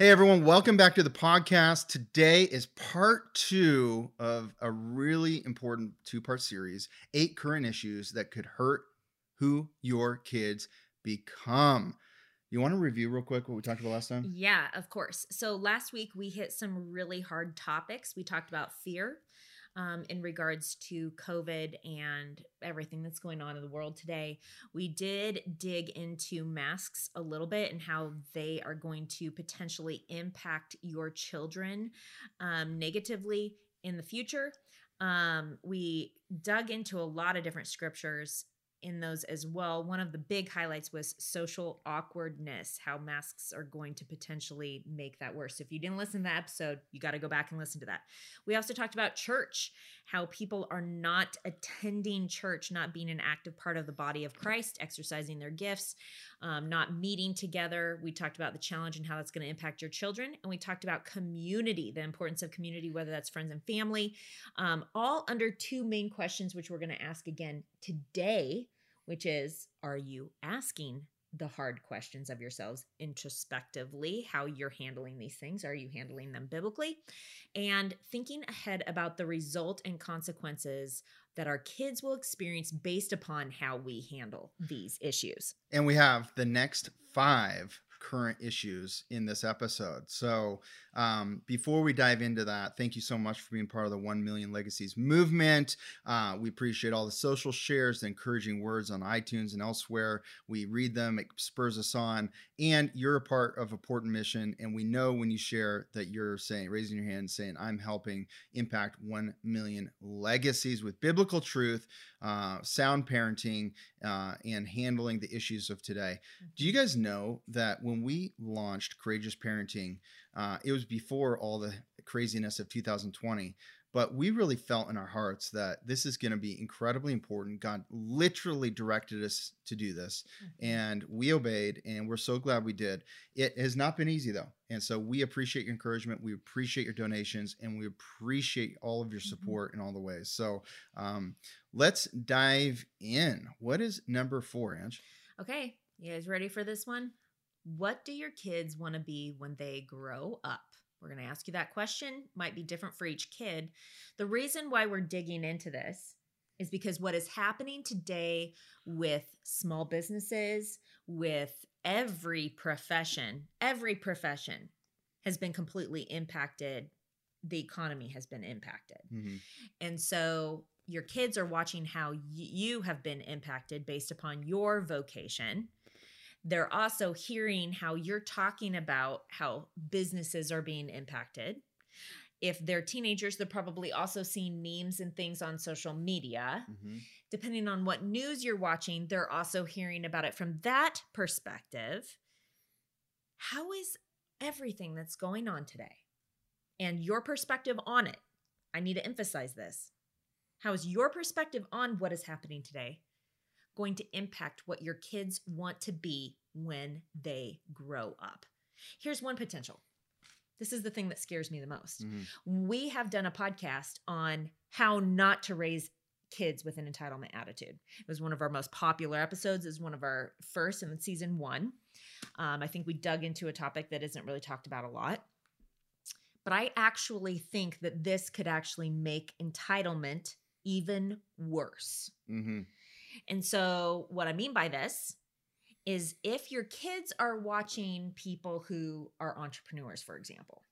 Hey everyone, welcome back to the podcast. Today is part two of a really important two part series eight current issues that could hurt who your kids become. You want to review real quick what we talked about last time? Yeah, of course. So last week we hit some really hard topics. We talked about fear, um, in regards to COVID and everything that's going on in the world today. We did dig into masks a little bit and how they are going to potentially impact your children um, negatively in the future. Um, we dug into a lot of different scriptures in those as well. One of the big highlights was social awkwardness, how masks are going to potentially make that worse. If you didn't listen to that episode, you got to go back and listen to that. We also talked about church, how people are not attending church, not being an active part of the body of Christ, exercising their gifts, um, not meeting together. We talked about the challenge and how that's going to impact your children. And we talked about community, the importance of community, whether that's friends and family, um, all under two main questions, which we're going to ask again today, which is Are you asking the hard questions of yourselves introspectively, how you're handling these things. Are you handling them biblically? And thinking ahead about the result and consequences that our kids will experience based upon how we handle these issues. And we have the next five current issues in this episode. So, um, before we dive into that, thank you so much for being part of the 1 Million Legacies movement. Uh, we appreciate all the social shares, the encouraging words on iTunes and elsewhere. We read them, it spurs us on. And you're a part of a important mission. And we know when you share that you're saying, raising your hand, saying, I'm helping impact 1 million legacies with biblical truth, uh, sound parenting, uh, and handling the issues of today. Do you mm-hmm. guys know that when we launched Courageous Parenting, uh, it was before all the craziness of 2020 but we really felt in our hearts that this is going to be incredibly important. God literally directed us to do this, mm-hmm. and we obeyed, and we're so glad we did. It has not been easy, though. And so we appreciate your encouragement, we appreciate your donations, and we appreciate all of your mm-hmm. support mm-hmm. in all the ways. So um, let's dive in. What is number four, Ange? Okay, you guys ready for this one? What do your kids want to be when they grow up? We're going to ask you that question. Might be different for each kid. The reason why we're digging into this is because what is happening today with small businesses, with every profession, every profession has been completely impacted. The economy has been impacted. Mm-hmm. And so your kids are watching how you have been impacted based upon your vocation they're also hearing how you're talking about how businesses are being impacted. If they're teenagers, they're probably also seeing memes and things on social media. Mm-hmm. Depending on what news you're watching, they're also hearing about it from that perspective. How is everything that's going on today and your perspective on it? I need to emphasize this. How is your perspective on what is happening today going to impact what your kids want to be when they grow up. Here's one potential. This is the thing that scares me the most. Mm-hmm. We have done a podcast on how not to raise kids with an entitlement attitude. It was one of our most popular episodes. It was one of our first in season one. Um, I think we dug into a topic that isn't really talked about a lot. But I actually think that this could actually make entitlement even worse. Mm-hmm. And so, what I mean by this is if your kids are watching people who are entrepreneurs, for example,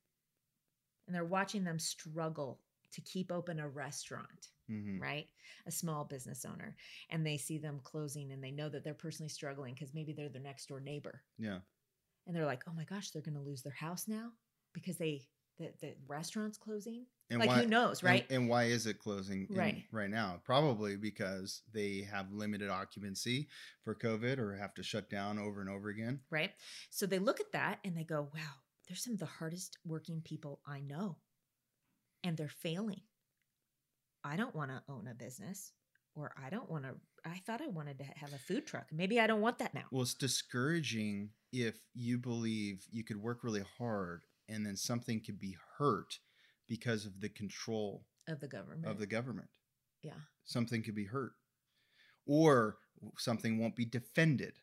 and they're watching them struggle to keep open a restaurant, mm-hmm. right? A small business owner, and they see them closing and they know that they're personally struggling because maybe they're their next door neighbor. Yeah. And they're like, oh my gosh, they're going to lose their house now because they, the, the restaurant's closing. And like who knows, right? And, why is it closing in- Right. right now? Probably because they have limited occupancy for COVID or have to shut down over and over again. right? So they look at that and they go, wow, they're some of the hardest working people I know. And they're failing. I don't want to own a business or I don't want to. I thought I wanted to have a food truck. Maybe I don't want that now. Well, it's discouraging if you believe you could work really hard and then something could be hurt because of the control Of the government. of the government. yeah. Something could be hurt, or something won't be defended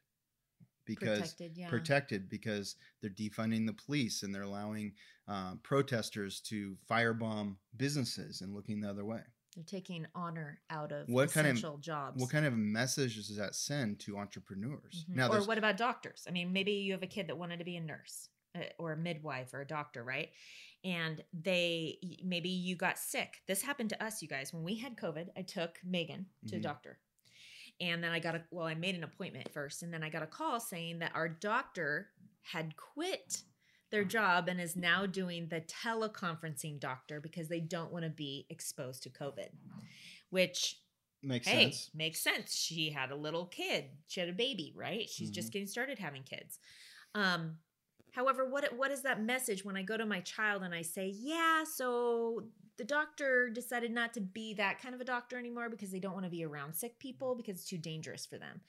because Protected. Yeah. protected because they're defunding the police and they're allowing um, protesters to firebomb businesses and looking the other way. They're taking honor out of What kind of- essential jobs. What kind of message does that send to entrepreneurs? Mhm. Now, or what about doctors? I mean, maybe you have a kid that wanted to be a nurse uh, or a midwife or a doctor, right? And they maybe you got sick. This happened to us, you guys. When we had COVID, I took Megan to a Mhm. doctor. And then I got a well, I made an appointment first, and then I got a call saying that our doctor had quit their job and is now doing the teleconferencing doctor because they don't want to be exposed to COVID. Which makes hey, sense. makes sense. She had a little kid. She had a baby, right? She's just Mhm. getting started having kids. Um, however, what what is that message when I go to my child and I say, "Yeah, so the doctor decided not to be that kind of a doctor anymore because they don't want to be around sick people because it's too dangerous for them."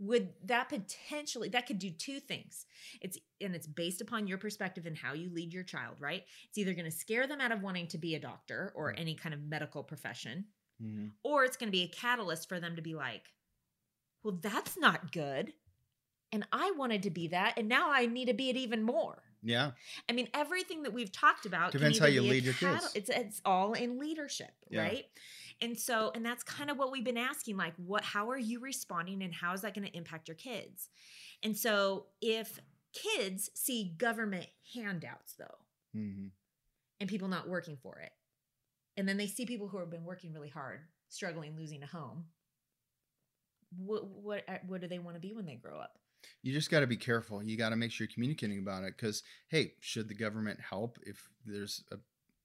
Would that potentially that could do two things? It's and it's based upon your perspective and how you lead your child, right? It's either going to scare them out of wanting to be a doctor or any kind of medical profession, Mhm. or it's going to be a catalyst for them to be like, well, that's not good. And I wanted to be that. And now I need to be it even more. Yeah, I mean, everything that we've talked about Depends how you lead your kids. It's it's all in leadership, Yeah. right? And so, and that's kind of what we've been asking, like, what, how are you responding, and how is that going to impact your kids? And so, if kids see government handouts, though, hmm and people not working for it. And then they see people who have been working really hard, struggling, losing a home. What what uh, what do they want to be when they grow up? You just got to be careful. You got to make sure you're communicating about it because, hey, should the government help if there's a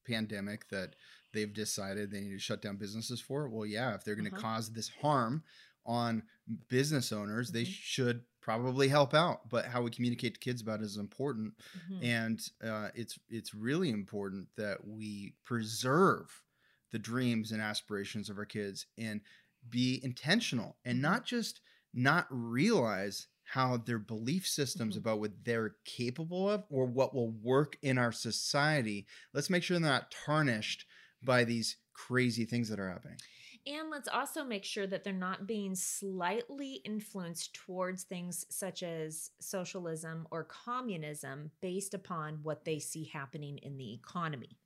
pandemic that they've decided they need to shut down businesses for? Well, yeah, if they're going to Uh-huh. cause this harm on business owners, they Mhm. should probably help out. But how we communicate to kids about it is important, Mhm. and uh, it's it's really important that we preserve the dreams and aspirations of our kids and be intentional and Mhm. not just not realize how their belief systems Mhm. about what they're capable of or what will work in our society let's make sure they're not tarnished by these crazy things that are happening And let's also make sure that they're not being slightly influenced towards things such as socialism or communism based upon what they see happening in the economy.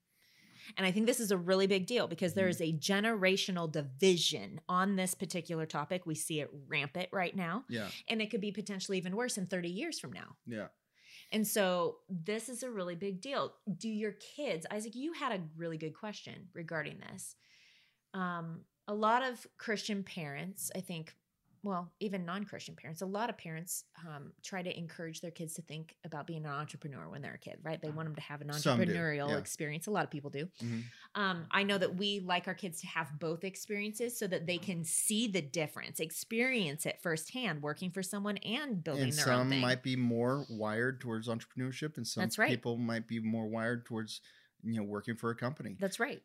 And I think this is a really big deal because there Mhm. a generational division on this particular topic. We see it rampant right now, yeah and it could be potentially even worse in 30 years from now. yeah And so this is a really big deal. Do your kids, Isaac, you had a really good question regarding this. Um, a lot of Christian parents, I think, well, even non Christian parents, a lot of parents um, try to encourage their kids to think about being an entrepreneur when they're a kid, right? They want them to have an entrepreneurial yeah. experience. A lot of people do. Mhm. Um, I know that we like our kids to have both experiences so that they can see the difference, experience it firsthand, working for someone and building and their own some might be more wired towards entrepreneurship and some right. people might be more wired towards you know working for a company That's right.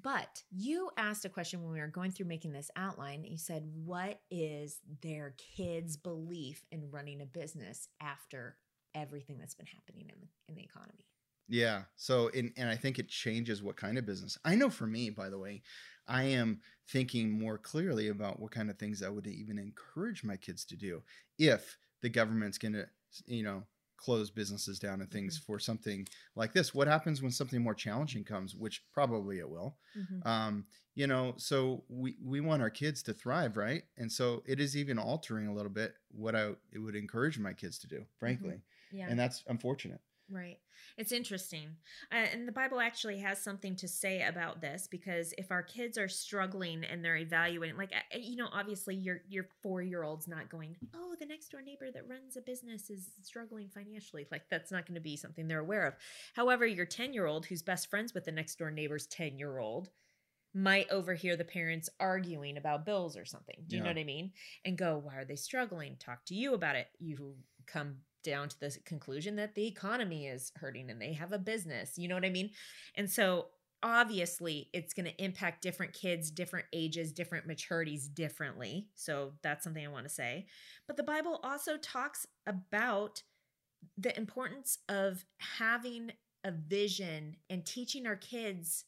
But you asked a question when we were going through making this outline. You said, What is their kids' belief in running a business after everything that's been happening in the, in the economy? Yeah. So, and, and I think it changes what kind of business. I know for me, by the way, I am thinking more clearly about what kind of things I would even encourage my kids to do if the government's going to, you know, close businesses down and things mm-hmm. for something like this. What happens when something more challenging comes, which probably it will? Mm-hmm. Um, you know, so we we want our kids to thrive, right? And so it is even altering a little bit what I it would encourage my kids to do, mm-hmm. frankly Yeah. and that's unfortunate. Right. It's interesting. Uh, and the Bible actually has something to say about this because if our kids are struggling and they're evaluating like you know obviously your your 4-year-old's not going, "Oh, the next door neighbor that runs a business is struggling financially." Like that's not going to be something they're aware of. However, your 10-year-old who's best friends with the next door neighbor's 10-year-old might overhear the parents arguing about bills or something. Do you know what I mean? And go, "Why are they struggling?" Talk to you about it. You come down to the conclusion that the economy is hurting and they have a business. You know what I mean? And so obviously it's going to impact different kids, different ages, different maturities differently. So that's something I want to say. But the Bible also talks about the importance of having a vision and teaching our kids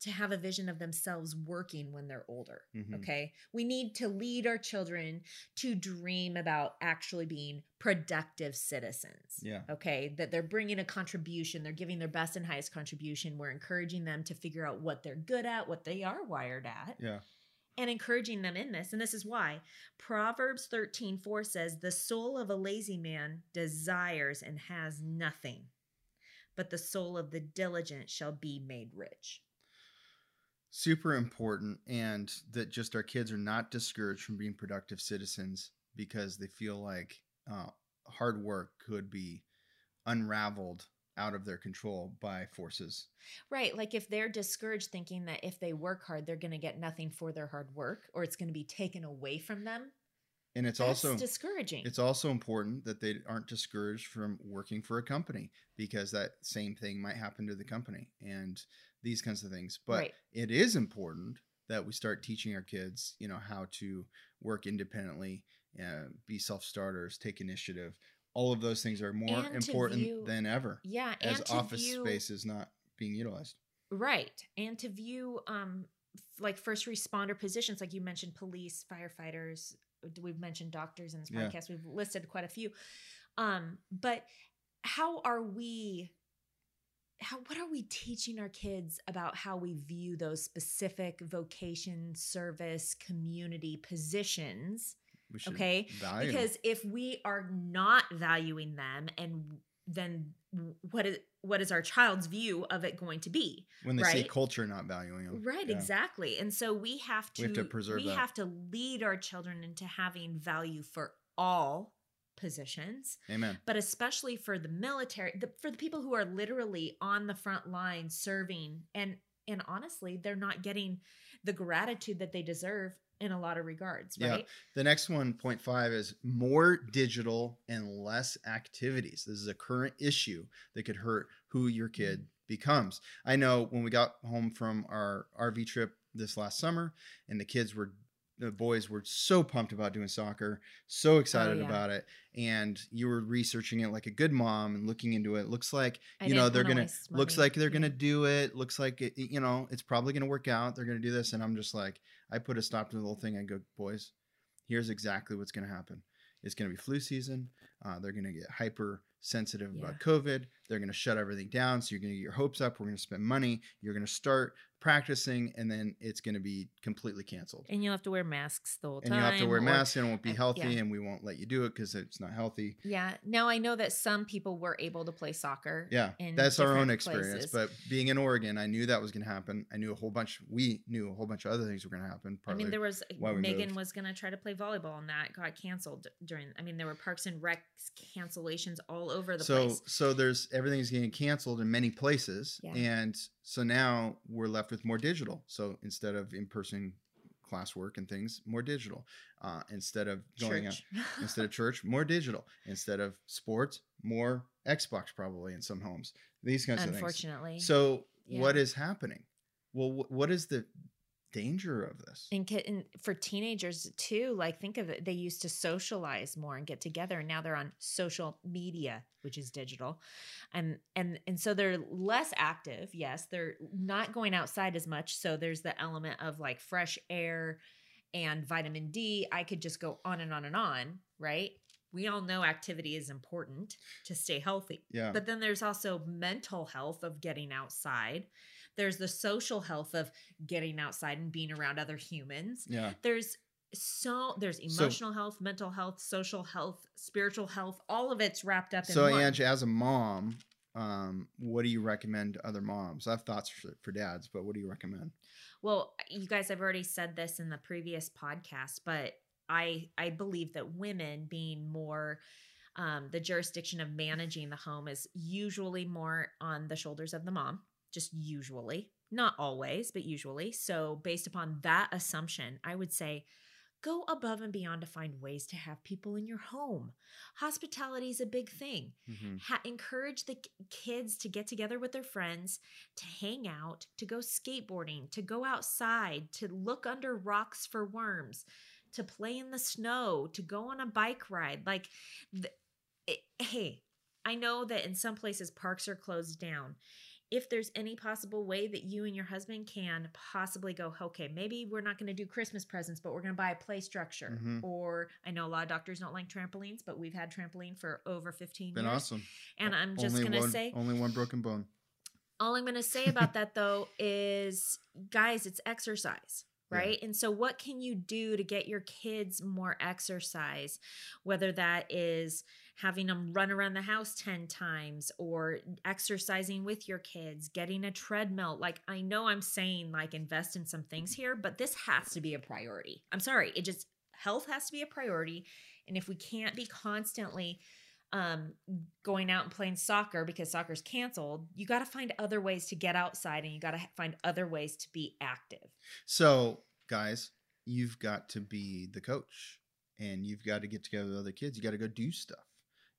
to have a vision of themselves working when they're older. Mhm. Okay. We need to lead our children to dream about actually being productive citizens. Yeah. Okay. That they're bringing a contribution, they're giving their best and highest contribution. We're encouraging them to figure out what they're good at, what they are wired at, Yeah. and encouraging them in this. And this is why Proverbs 13 4 says, The soul of a lazy man desires and has nothing, but the soul of the diligent shall be made rich. Super important and that just our kids are not discouraged from being productive citizens because they feel like uh, hard work could be unraveled out of their control by forces Right. Like if they're discouraged thinking that if they work hard, they're going to get nothing for their hard work or it's going to be taken away from them. and it's That's also discouraging. it's also important that they aren't discouraged from working for a company because that same thing might happen to the company and these kinds of things but Right. it is important that we start teaching our kids you know how to work independently uh, be self-starters take initiative all of those things are more And important view- than ever yeah. as office view, space is not being utilized Right. And to view um f- like first responder positions, like you mentioned police, firefighters, we've mentioned doctors in this Yeah. podcast. We've listed quite a few. Um, but how are we how what are we teaching our kids about how we view those specific vocation, service, community positions? Okay, them. because if we are not valuing them and then what is what is our child's view of it going to be when they see culture not valuing them right Yeah. exactly and so we have to We have to preserve we that. have to lead our children into having value for all positions amen but especially for the military the, for the people who are literally on the front line serving and and honestly they're not getting the gratitude that they deserve in a lot of regards Yeah. right The next one, point five, is more digital and less activities. This is a current issue that could hurt who your mm-hmm. kid becomes. I know when we got home from our RV trip this last summer, and the kids were, the boys were so pumped about doing soccer, so excited Oh, yeah. about it, and you were researching it like a good mom and looking into it. Looks like I you know they're gonna looks like they're gonna do it. Looks like it, you know it's probably gonna work out. They're gonna do this, and I'm just like, I put a stop to the whole thing. I go, boys, here's exactly what's going to happen. It's going to be flu season. Uh, they're going to get hyper sensitive about COVID. They're going to shut everything down. So you're going to get your hopes up. We're going to spend money. You're going to start practicing, and then it's going to be completely canceled. and you'll have to wear masks the whole And time you have to wear or- masks, and it won't be healthy, yeah. and we won't let you do it because it's not healthy. Yeah. Now I know that some people were able to play soccer. Yeah, that's our own experience. places. But being in Oregon, I knew that was going to happen. I knew a whole bunch. We knew a whole bunch of other things were going to happen. I mean, there was Megan was gonna try to play volleyball, and that got canceled during. I mean, there were Parks and Rec cancellations all over the so place. so there's everything's getting canceled in many places Yeah. and so now we're left with more digital so instead of in-person classwork and things more digital uh, instead of going out Church. instead of church more digital instead of sports more xbox probably in some homes these kinds of things Unfortunately. so what Yeah. is happening well wh- what is the danger of this and, and for teenagers too, like think of it, they used to socialize more and get together, and now they're on social media, which is digital, and and and so they're less active. Yes, they're not going outside as much. So there's the element of like fresh air and vitamin D. I could just go on and on and on, right? We all know activity is important to stay healthy. yeah But then there's also mental health of getting outside. There's the social health of getting outside and being around other humans. yeah There's so there's So- emotional health, mental health, social health, spiritual health. All of it's wrapped up in so one. Ange, as a mom um, what do you recommend to other moms? I have thoughts for, for dads, but what do you recommend? Well, you guys have already said this in the previous podcast, but I I believe that women being more um, the jurisdiction of managing the home is usually more on the shoulders of the mom, just usually, not always, but usually. So, based upon that assumption, I would say go above and beyond to find ways to have people in your home. Hospitality is a big thing. Mhm. Ha- encourage the k- kids to get together with their friends, to hang out, to go skateboarding, to go outside, to look under rocks for worms, to play in the snow, to go on a bike ride. Like, th- it, hey, I know that in some places parks are closed down. If there's any possible way that you and your husband can possibly go, okay, maybe we're not going to do Christmas presents, but we're going to buy a play structure. Mhm. Or I know a lot of doctors don't like trampolines, but we've had trampoline for over 15 Been years. awesome. And I'm just going to say, only one broken bone. all I'm going to say about that though is, guys, it's exercise, Yeah. right? And so, what can you do to get your kids more exercise? Whether that is having them run around the house 10 times or exercising with your kids, getting a treadmill. Like, I know I'm saying, like, invest in some things here, but this has to be a priority. I'm sorry. It just, health has to be a priority. And if we can't be constantly, um, going out and playing soccer because soccer's canceled, you got to find other ways to get outside and you got to find other ways to be active. So, guys, you've got to be the coach and you've got to get together with other kids. You got to go do stuff.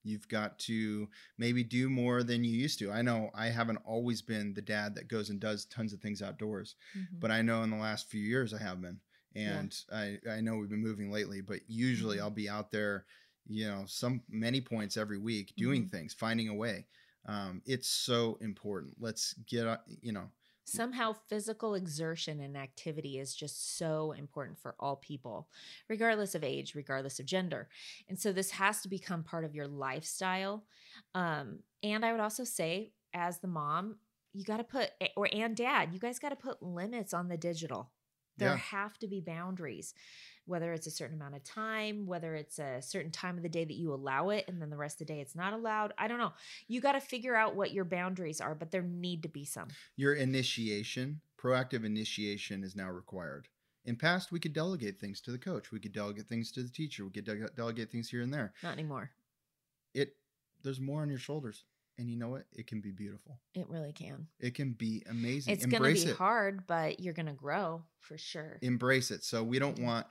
You've got to maybe do more than you used to. I know I haven't always been the dad that goes and does tons of things outdoors, but I know in the last few years I have been. Yeah. And I, I know we've been moving lately, but usually Mhm. I'll be out there, you know, some many points every week doing Mhm. things, finding a way. Um, it's so important. Let's get, you know, Somehow, physical exertion and activity is just so important for all people, regardless of age, regardless of gender. And so, this has to become part of your lifestyle. Um, and I would also say, as the mom, you got to put, or and dad, you guys got to put limits on the digital. There Yeah. have to be boundaries, whether it's a certain amount of time, whether it's a certain time of the day that you allow it, and then the rest of the day it's not allowed. I don't know. You got to figure out what your boundaries are, but there need to be some. your initiation, proactive initiation is now required. In past, we could delegate things to the coach. We could delegate things to the teacher. We could de- delegate things here and there. Not anymore. It there's more on your shoulders, and you know what? It can be beautiful. It really can. It can be amazing. It's going to be it. hard, but you're going to grow for sure. Embrace it. So we don't Mhm. want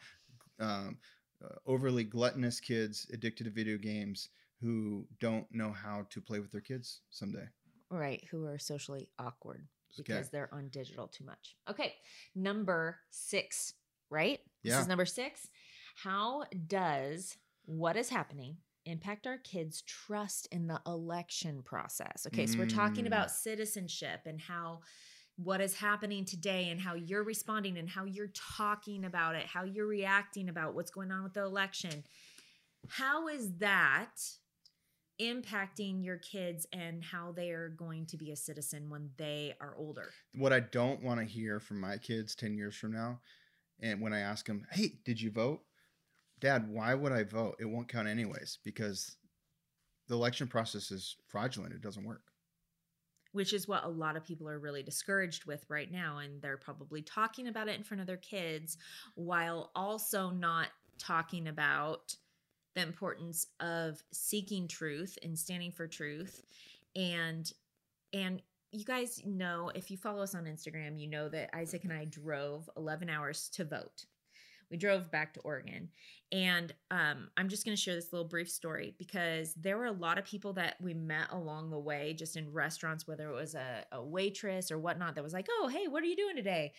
um, uh, overly gluttonous kids addicted to video games who don't know how to play with their kids someday. right. Who are socially awkward because Okay. they're on digital too much. Okay. Number six, right? This Yeah. is number six. How does what is happening impact our kids' trust in the election process? Okay. So we're talking Mm. about citizenship and how what is happening today and how you're responding and how you're talking about it, how you're reacting about what's going on with the election. How is that impacting your kids and how they are going to be a citizen when they are older? what I don't want to hear from my kids 10 years from now, and when I ask them, hey, did you vote? Dad, why would I vote? It won't count anyways because the election process is fraudulent. It doesn't work. Which is what a lot of people are really discouraged with right now. And they're probably talking about it in front of their kids while also not talking about the importance of seeking truth and standing for truth and and you guys know if you follow us on Instagram you know that Isaac and I drove 11 hours to vote we drove back to Oregon and um, I'm just going to share this little brief story because there were a lot of people that we met along the way, just in restaurants, whether it was a, a waitress or whatnot, that was like, Oh, hey, what are you doing today?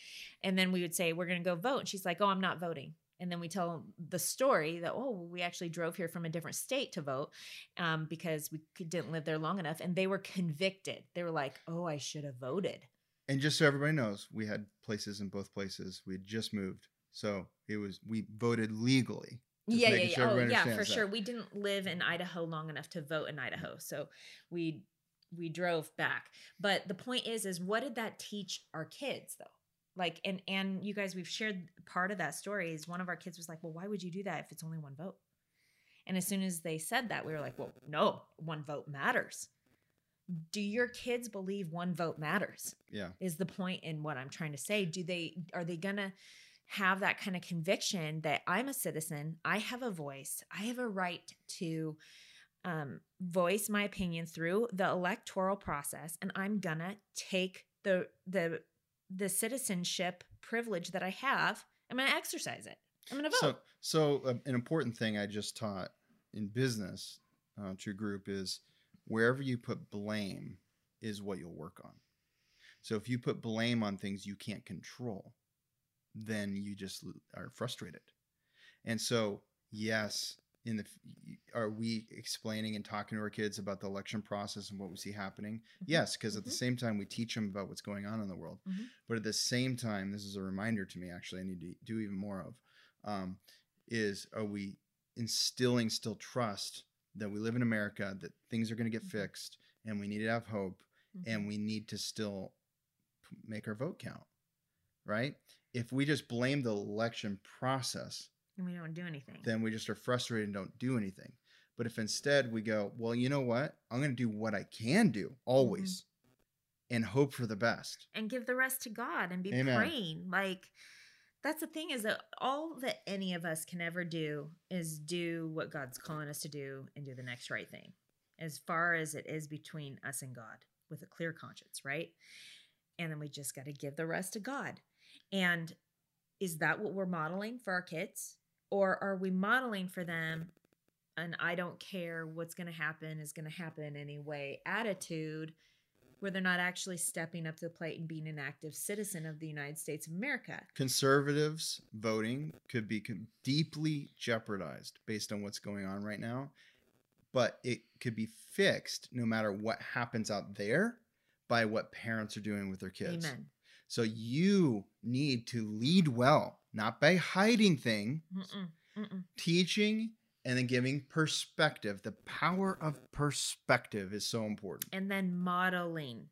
And then we would say, We're going to go vote. And she's like, Oh, I'm not voting. And then we tell the story that, oh, we actually drove here from a different state to vote um, because we didn't live there long enough. And they were convicted. They were like, oh, I should have voted. And just so everybody knows, we had places in both places. We had just moved. So it was, we voted legally. Yeah, yeah, yeah. sure oh, yeah, for that. sure. We didn't live in Idaho long enough to vote in Idaho, mm. so we we drove back. But the point is, is what did that teach our kids though? Like, and and you guys, we've shared part of that story. Is one of our kids was like, well, why would you do that if it's only one vote? And as soon as they said that, we were like, well, no, one vote matters. do your kids believe one vote matters? Yeah. Is the point in what I'm trying to say. Do they are they gonna have that kind of conviction that I'm a citizen, I have a voice, I have a right to um, voice my opinion through the electoral process, and I'm gonna take the the the citizenship privilege that I have. I'm gonna exercise it. I'm gonna vote. So, so um, an important thing I just taught in business uh, to a group is wherever you put blame is what you'll work on. So if you put blame on things you can't control, then you just are frustrated. And so, yes, in the are we explaining and talking to our kids about the election process and what we see happening? Mm-hmm. Yes, because at mm-hmm. the same time we teach them about what's going on in the world. Mm-hmm. But at the same time, this is a reminder to me. Actually, I need to do even more of. Um, is are we instilling still trust that we live in America, that things are going to get mm-hmm. fixed, and we need to have hope, and mm-hmm. we need to still make our vote count, right? If we just blame the election process, and we don't do anything, then we just are frustrated and don't do anything. But if instead we go, well, you know what? I'm going to do what I can do always mm-hmm. and hope for the best. And give the rest to God and be Amen. praying. Like, that's the thing is that all that any of us can ever do is do what God's calling us to do and do the next right thing, as far as it is between us and God with a clear conscience, right? And then we just got to give the rest to God. And is that what we're modeling for our kids? Or are we modeling for them an I don't care what's going to happen is going to happen anyway attitude where they're not actually stepping up to the plate and being an active citizen of the United States of America. Conservatives voting could be deeply jeopardized based on what's going on right now, but it could be fixed no matter what happens out there by what parents are doing with their kids. Amen. So you need to lead well, not by hiding things, Mm-mm. Mm-mm. teaching and then giving perspective. The power of perspective is so important. And then modeling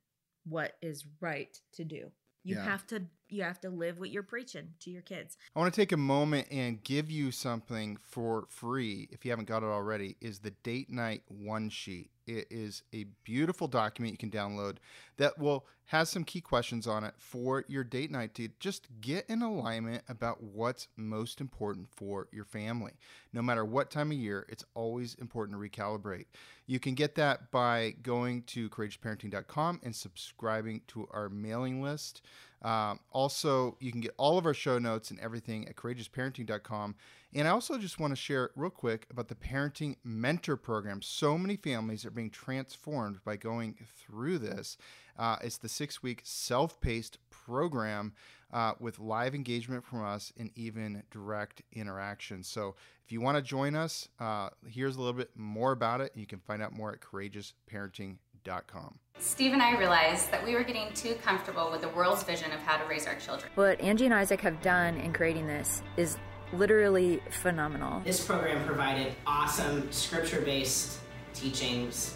what is right to do. You yeah. have to you have to live what you're preaching to your kids. I want to take a moment and give you something for free if you haven't got it already is the date night one sheet. It is a beautiful document you can download that will has some key questions on it for your date night to just get in alignment about what's most important for your family. No matter what time of year, it's always important to recalibrate. You can get that by going to courageousparenting.com and subscribing to our mailing list. Um, also, you can get all of our show notes and everything at courageousparenting.com. And I also just want to share real quick about the Parenting Mentor Program. So many families are being transformed by going through this. Uh, it's the six week self paced program uh, with live engagement from us and even direct interaction. So if you want to join us, uh, here's a little bit more about it. You can find out more at courageousparenting.com. Steve and I realized that we were getting too comfortable with the world's vision of how to raise our children. What Angie and Isaac have done in creating this is literally phenomenal. This program provided awesome scripture based teachings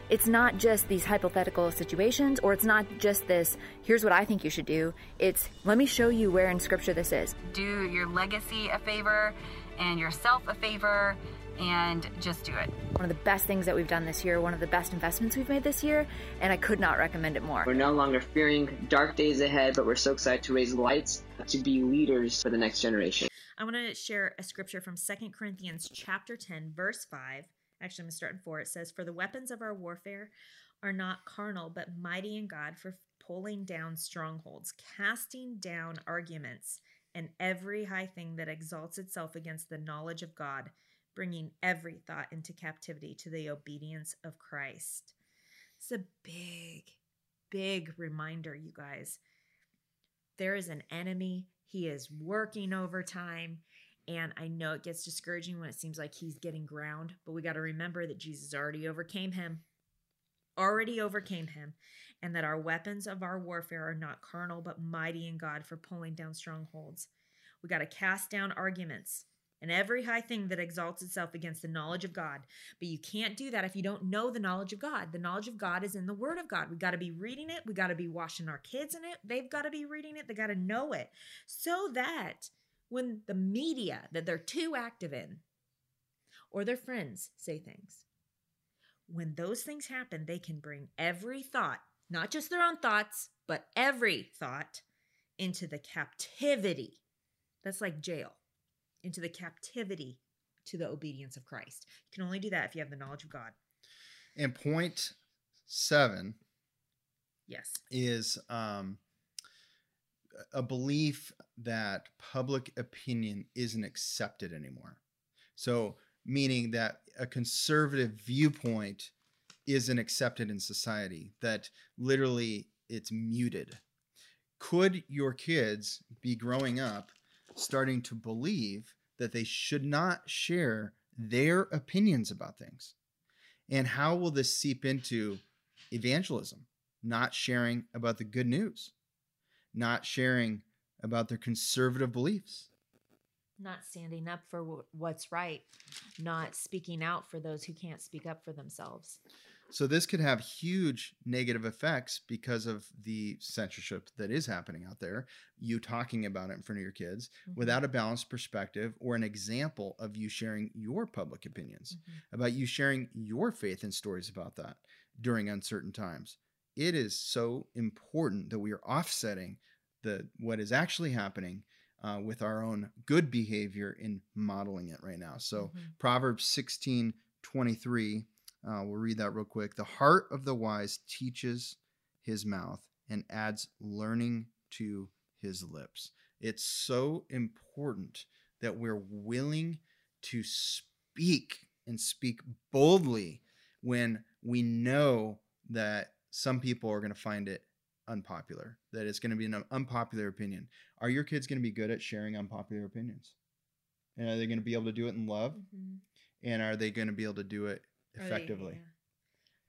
It's not just these hypothetical situations, or it's not just this, here's what I think you should do. It's, let me show you where in Scripture this is. Do your legacy a favor and yourself a favor and just do it. One of the best things that we've done this year, one of the best investments we've made this year, and I could not recommend it more. We're no longer fearing dark days ahead, but we're so excited to raise lights to be leaders for the next generation. I want to share a scripture from Second Corinthians chapter 10, verse 5. Actually, I'm going to start in 4. It says, For the weapons of our warfare are not carnal, but mighty in God for pulling down strongholds, casting down arguments, and every high thing that exalts itself against the knowledge of God, bringing every thought into captivity to the obedience of Christ. It's a big, big reminder, you guys. There is an enemy. He is working overtime. And I know it gets discouraging when it seems like he's getting ground, but we got to remember that Jesus already overcame him, already overcame him, and that our weapons of our warfare are not carnal, but mighty in God for pulling down strongholds. We got to cast down arguments and every high thing that exalts itself against the knowledge of God. But you can't do that if you don't know the knowledge of God. The knowledge of God is in the Word of God. We got to be reading it. We got to be washing our kids in it. They've got to be reading it. They got to know it so that when the media that they're too active in or their friends say things, when those things happen, they can bring every thought, not just their own thoughts, but every thought into the captivity. That's like jail into the captivity to the obedience of Christ. You can only do that if you have the knowledge of God. And point seven Yes. is um, a belief that public opinion isn't accepted anymore. So, meaning that a conservative viewpoint isn't accepted in society, that literally it's muted. Could your kids be growing up starting to believe that they should not share their opinions about things? And how will this seep into evangelism? Not sharing about the good news, not sharing about their conservative beliefs. Not standing up for wh- what's right, not speaking out for those who can't speak up for themselves. So this could have huge negative effects because of the censorship that is happening out there. You talking about it in front of your kids Mhm. without a balanced perspective or an example of you sharing your public opinions, Mhm. about you sharing your faith and stories about that during uncertain times. It is so important that we are offsetting the what is actually happening uh, with our own good behavior in modeling it right now. So Mhm. Proverbs 16 23. Uh, we'll read that real quick. The heart of the wise teaches his mouth and adds learning to his lips. It's so important that we're willing to speak and speak boldly when we know that some people are going to find it unpopular, that it's going to be an unpopular opinion. Are your kids going to be good at sharing unpopular opinions? And are they going to be able to do it in love? Mhm. and are they going to be able to do it Are they- effectively yeah.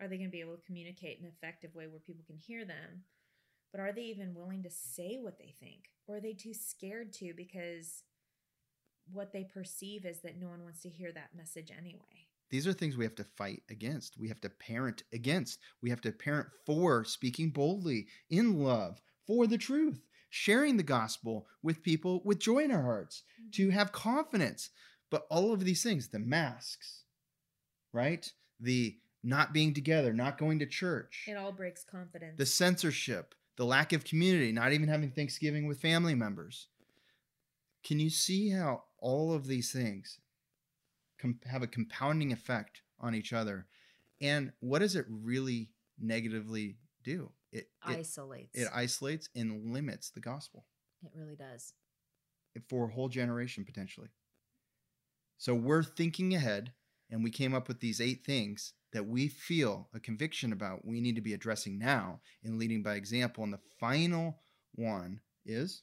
Are they going to be able to communicate in an effective way where people can hear them? But are they even willing to say what they think? Or are they too scared to because what they perceive is that no one wants to hear that message anyway? These are things we have to fight against. We have to parent against. We have to parent for speaking boldly in love for the truth sharing the gospel with people with joy in our hearts mm-hmm. to have confidence. But all of these things the masks right? The not being together not going to church. It all breaks confidence. the censorship, the lack of community, not even having Thanksgiving with family members. Can you see how all of these things com- have a compounding effect on each other? And what does it really negatively do? It, it, isolates. it isolates and limits the gospel it really does. for a whole generation potentially. So we're thinking ahead and we came up with these eight things that we feel a conviction about we need to be addressing now in leading by example. And the final one is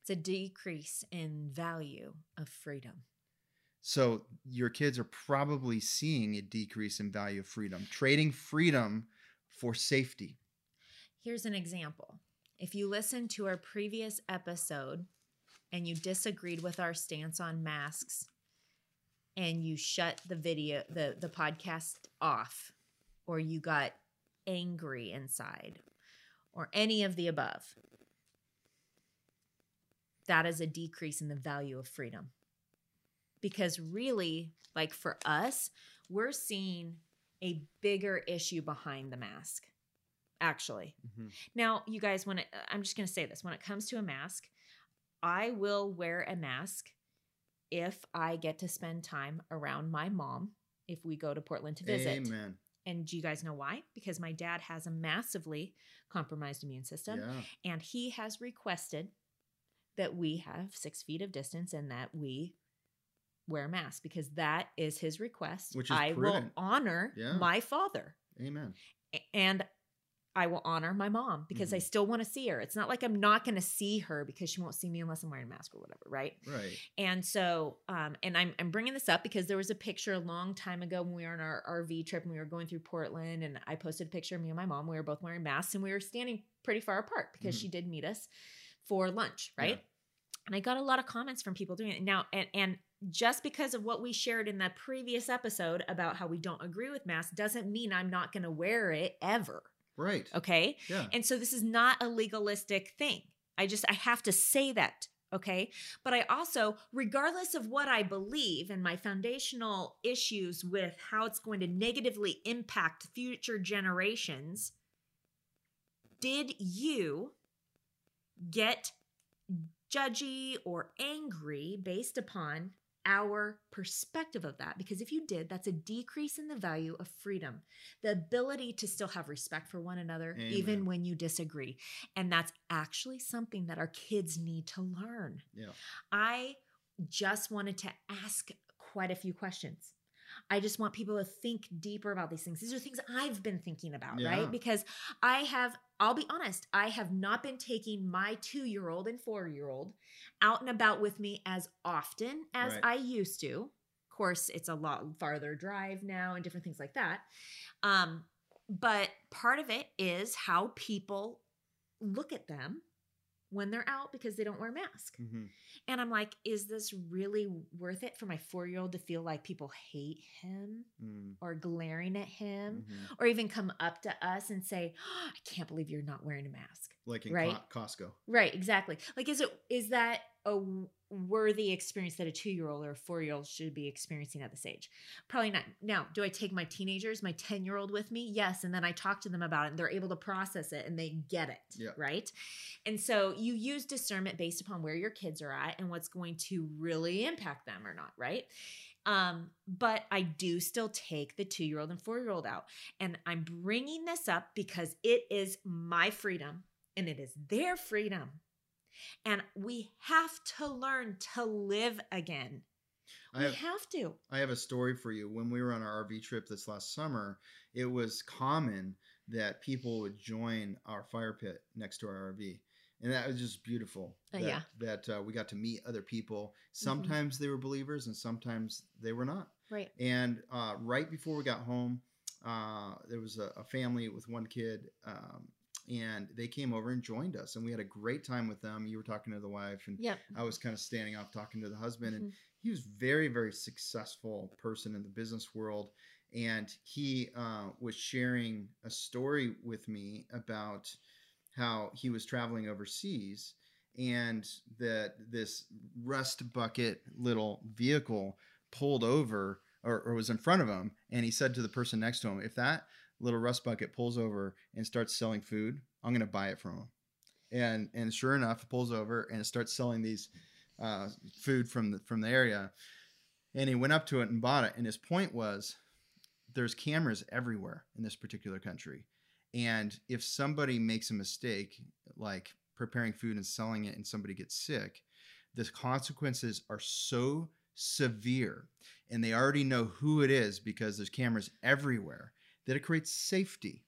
It's a decrease in value of freedom. So your kids are probably seeing a decrease in value of freedom, trading freedom for safety. Here's an example. If you listened to our previous episode and you disagreed with our stance on masks and you shut the video the the podcast off or you got angry inside or any of the above that is a decrease in the value of freedom because really like for us we're seeing a bigger issue behind the mask actually mm-hmm. now, you guys, when it, I'm just going to say this when it comes to a mask, I will wear a mask if I get to spend time around my mom if we go to Portland to visit. Amen. And do you guys know why? Because my dad has a massively compromised immune system Yeah. and he has requested that we have six feet of distance and that we wear a mask because that is his request. Which is I will honor Yeah. my father Amen. and I will honor my mom because I Mhm. still want to see her. It's not like I'm not going to see her because she won't see me unless I'm wearing a mask or whatever, right? Right. And so, um, and I'm I'm bringing this up because there was a picture a long time ago when we were on our RV trip and we were going through Portland, and I posted a picture of me and my mom. We were both wearing masks and we were standing pretty far apart because Mhm. she did meet us for lunch, right? And I got a lot of comments from people doing it. Now, and, and just because of what we shared in that previous episode about how we don't agree with masks doesn't mean I'm not going to wear it ever. Right. Okay. Yeah. And so this is not a legalistic thing. I just, I have to say that. Okay. But I also, regardless of what I believe and my foundational issues with how it's going to negatively impact future generations, did you get judgy or angry based upon our perspective of that because if you did that's a decrease in the value of freedom the ability to still have respect for one another Amen. even when you disagree and that's actually something that our kids need to learn Yeah. i just wanted to ask quite a few questions I just want people to think deeper about these things. These are things I've been thinking about, Yeah. right? Because I have, I'll be honest, I have not been taking my two year old and four year old out and about with me as often as Right. I used to. Of course, it's a lot farther drive now and different things like that. Um, but part of it is how people look at them when they're out because they don't wear a mask. Mhm. And I'm like, is this really worth it for my four year old to feel like people hate him Mm. or glaring at him Mhm. or even come up to us and say, oh, I can't believe you're not wearing a mask? Like in Right. Co- Costco. Right, exactly. Like, is it is that a worthy experience that a two year old or a four year old should be experiencing at this age? Probably not. Now, do I take my teenagers, my ten year old with me? Yes, and then I talk to them about it, and they're able to process it and they get it. Yeah. Right. And so you use discernment based upon where your kids are at and what's going to really impact them or not. Right. Um, but I do still take the two year old and four year old out. And I'm bringing this up because it is my freedom and it is their freedom. And we have to learn to live again. I We have, have to. I have a story for you. When we were on our RV trip this last summer, it was common that people would join our fire pit next to our RV. And that was just beautiful. Uh, that, yeah. That uh, we got to meet other people. Sometimes they were believers and sometimes they were not. Right. And uh, right before we got home, uh, there was a, a family with one kid, um, and they came over and joined us, and we had a great time with them. You were talking to the wife, and Yep. I was kind of standing off talking to the husband, and Mhm. he was very, very successful person in the business world, and he uh, was sharing a story with me about how he was traveling overseas and that this rust bucket little vehicle pulled over or, or was in front of him and he said to the person next to him if that little rust bucket pulls over and starts selling food i'm going to buy it from him and and sure enough it pulls over and it starts selling these uh, food from the from the area. And he went up to it and bought it and his point was there's cameras everywhere in this particular country. And if somebody makes a mistake like preparing food and selling it and somebody gets sick the consequences are so severe and they already know who it is because there's cameras everywhere that it creates safety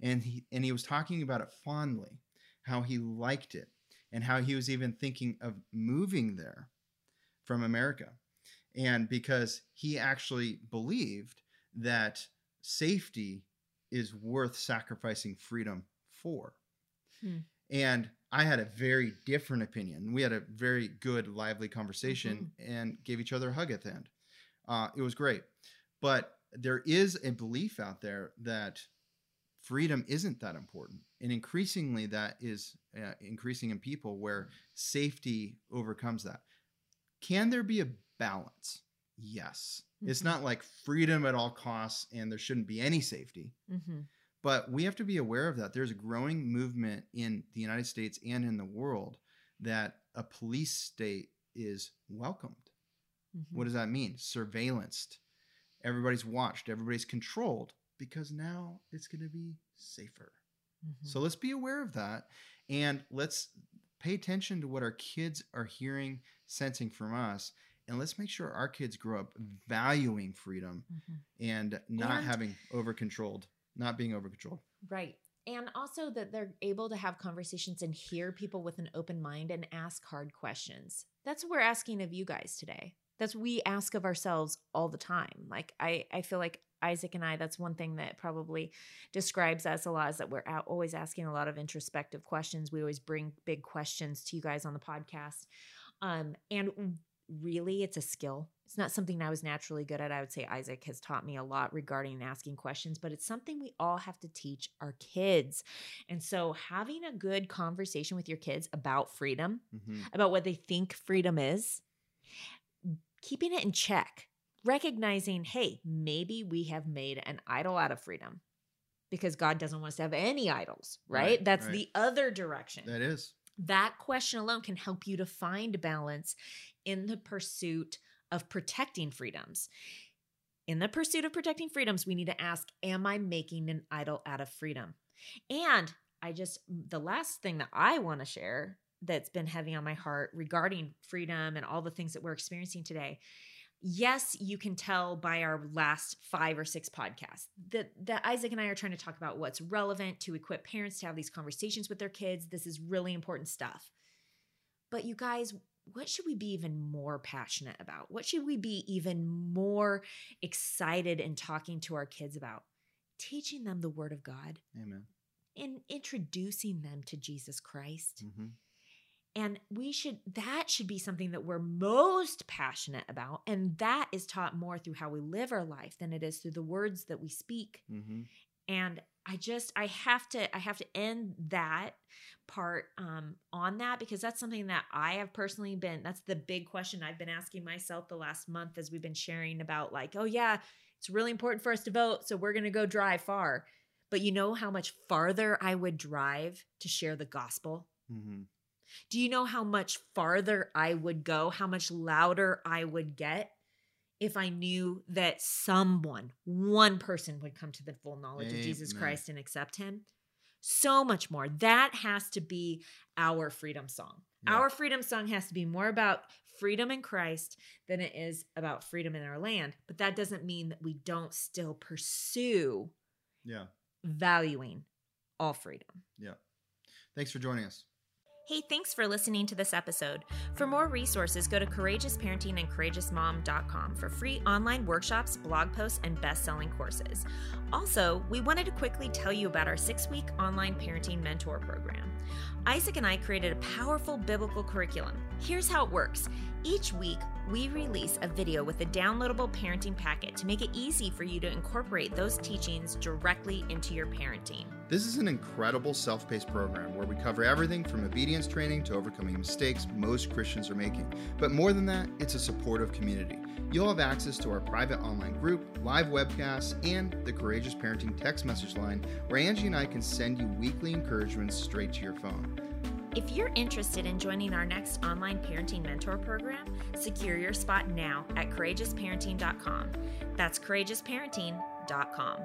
and he and he was talking about it fondly how he liked it and how he was even thinking of moving there from America and because he actually believed that safety is worth sacrificing freedom for Hmm. and I had a very different opinion. We had a very good, lively conversation and gave each other a hug at the end. Uh, it was great. But there is a belief out there that freedom isn't that important. And increasingly, that is uh, increasing in people where safety overcomes that. Can there be a balance? Yes. It's Mhm. not like freedom at all costs and there shouldn't be any safety Mm-hmm. but we have to be aware of that. There's a growing movement in the United States and in the world that a police state is welcomed. Mm-hmm. What does that mean? Surveillanced. Everybody's watched, everybody's controlled because now it's going to be safer. Mm-hmm. So let's be aware of that and let's pay attention to what our kids are hearing, sensing from us. And let's make sure our kids grow up valuing freedom and not And- having over controlled, not being over controlled. Right. And also that they're able to have conversations and hear people with an open mind and ask hard questions. That's what we're asking of you guys today. That's what we ask of ourselves all the time. Like I, I feel like Isaac and I, that's one thing that probably describes us a lot is that we're out always asking a lot of introspective questions. We always bring big questions to you guys on the podcast. Um, and really, it's a skill. It's not something I was naturally good at. I would say Isaac has taught me a lot regarding asking questions, but it's something we all have to teach our kids. And so, having a good conversation with your kids about freedom, Mhm. about what they think freedom is, keeping it in check, recognizing, hey, maybe we have made an idol out of freedom because God doesn't want us to have any idols, right? Right, That's right. the other direction. That is. that question alone can help you to find balance in the pursuit of protecting freedoms. In the pursuit of protecting freedoms, we need to ask Am I making an idol out of freedom? And I just, the last thing that I want to share that's been heavy on my heart regarding freedom and all the things that we're experiencing today. Yes, you can tell by our last five or six podcasts that, that Isaac and I are trying to talk about what's relevant to equip parents to have these conversations with their kids. This is really important stuff. But you guys, what should we be even more passionate about? What should we be even more excited in talking to our kids about? Teaching them the Word of God Amen. and introducing them to Jesus Christ. hmm And we should, that should be something that we're most passionate about. And that is taught more through how we live our life than it is through the words that we speak. hmm And I just, I have to, I have to end that part um, on that because that's something that I have personally been, that's the big question I've been asking myself the last month as we've been sharing about, like, oh, yeah, it's really important for us to vote. So we're going to go drive far. But you know how much farther I would drive to share the gospel? hmm Do you know how much farther I would go, how much louder I would get if I knew that someone, one person would come to the full knowledge of Jesus Christ and accept him? So much more. That has to be our freedom song. Yeah. Our freedom song has to be more about freedom in Christ than it is about freedom in our land. But that doesn't mean that we don't still pursue Yeah. valuing all freedom. Yeah. Thanks for joining us. Hey, thanks for listening to this episode. For more resources, go to courageousparenting and courageousmom.com for free online workshops, blog posts, and best selling courses. Also, we wanted to quickly tell you about our six week online parenting mentor program. Isaac and I created a powerful biblical curriculum. Here's how it works each week, we release a video with a downloadable parenting packet to make it easy for you to incorporate those teachings directly into your parenting. This is an incredible self paced program where we cover everything from obedience training to overcoming mistakes most Christians are making. But more than that, it's a supportive community. You'll have access to our private online group, live webcasts, and the Courageous Parenting text message line where Angie and I can send you weekly encouragements straight to your phone. If you're interested in joining our next online parenting mentor program, secure your spot now at courageousparenting.com. That's courageousparenting.com.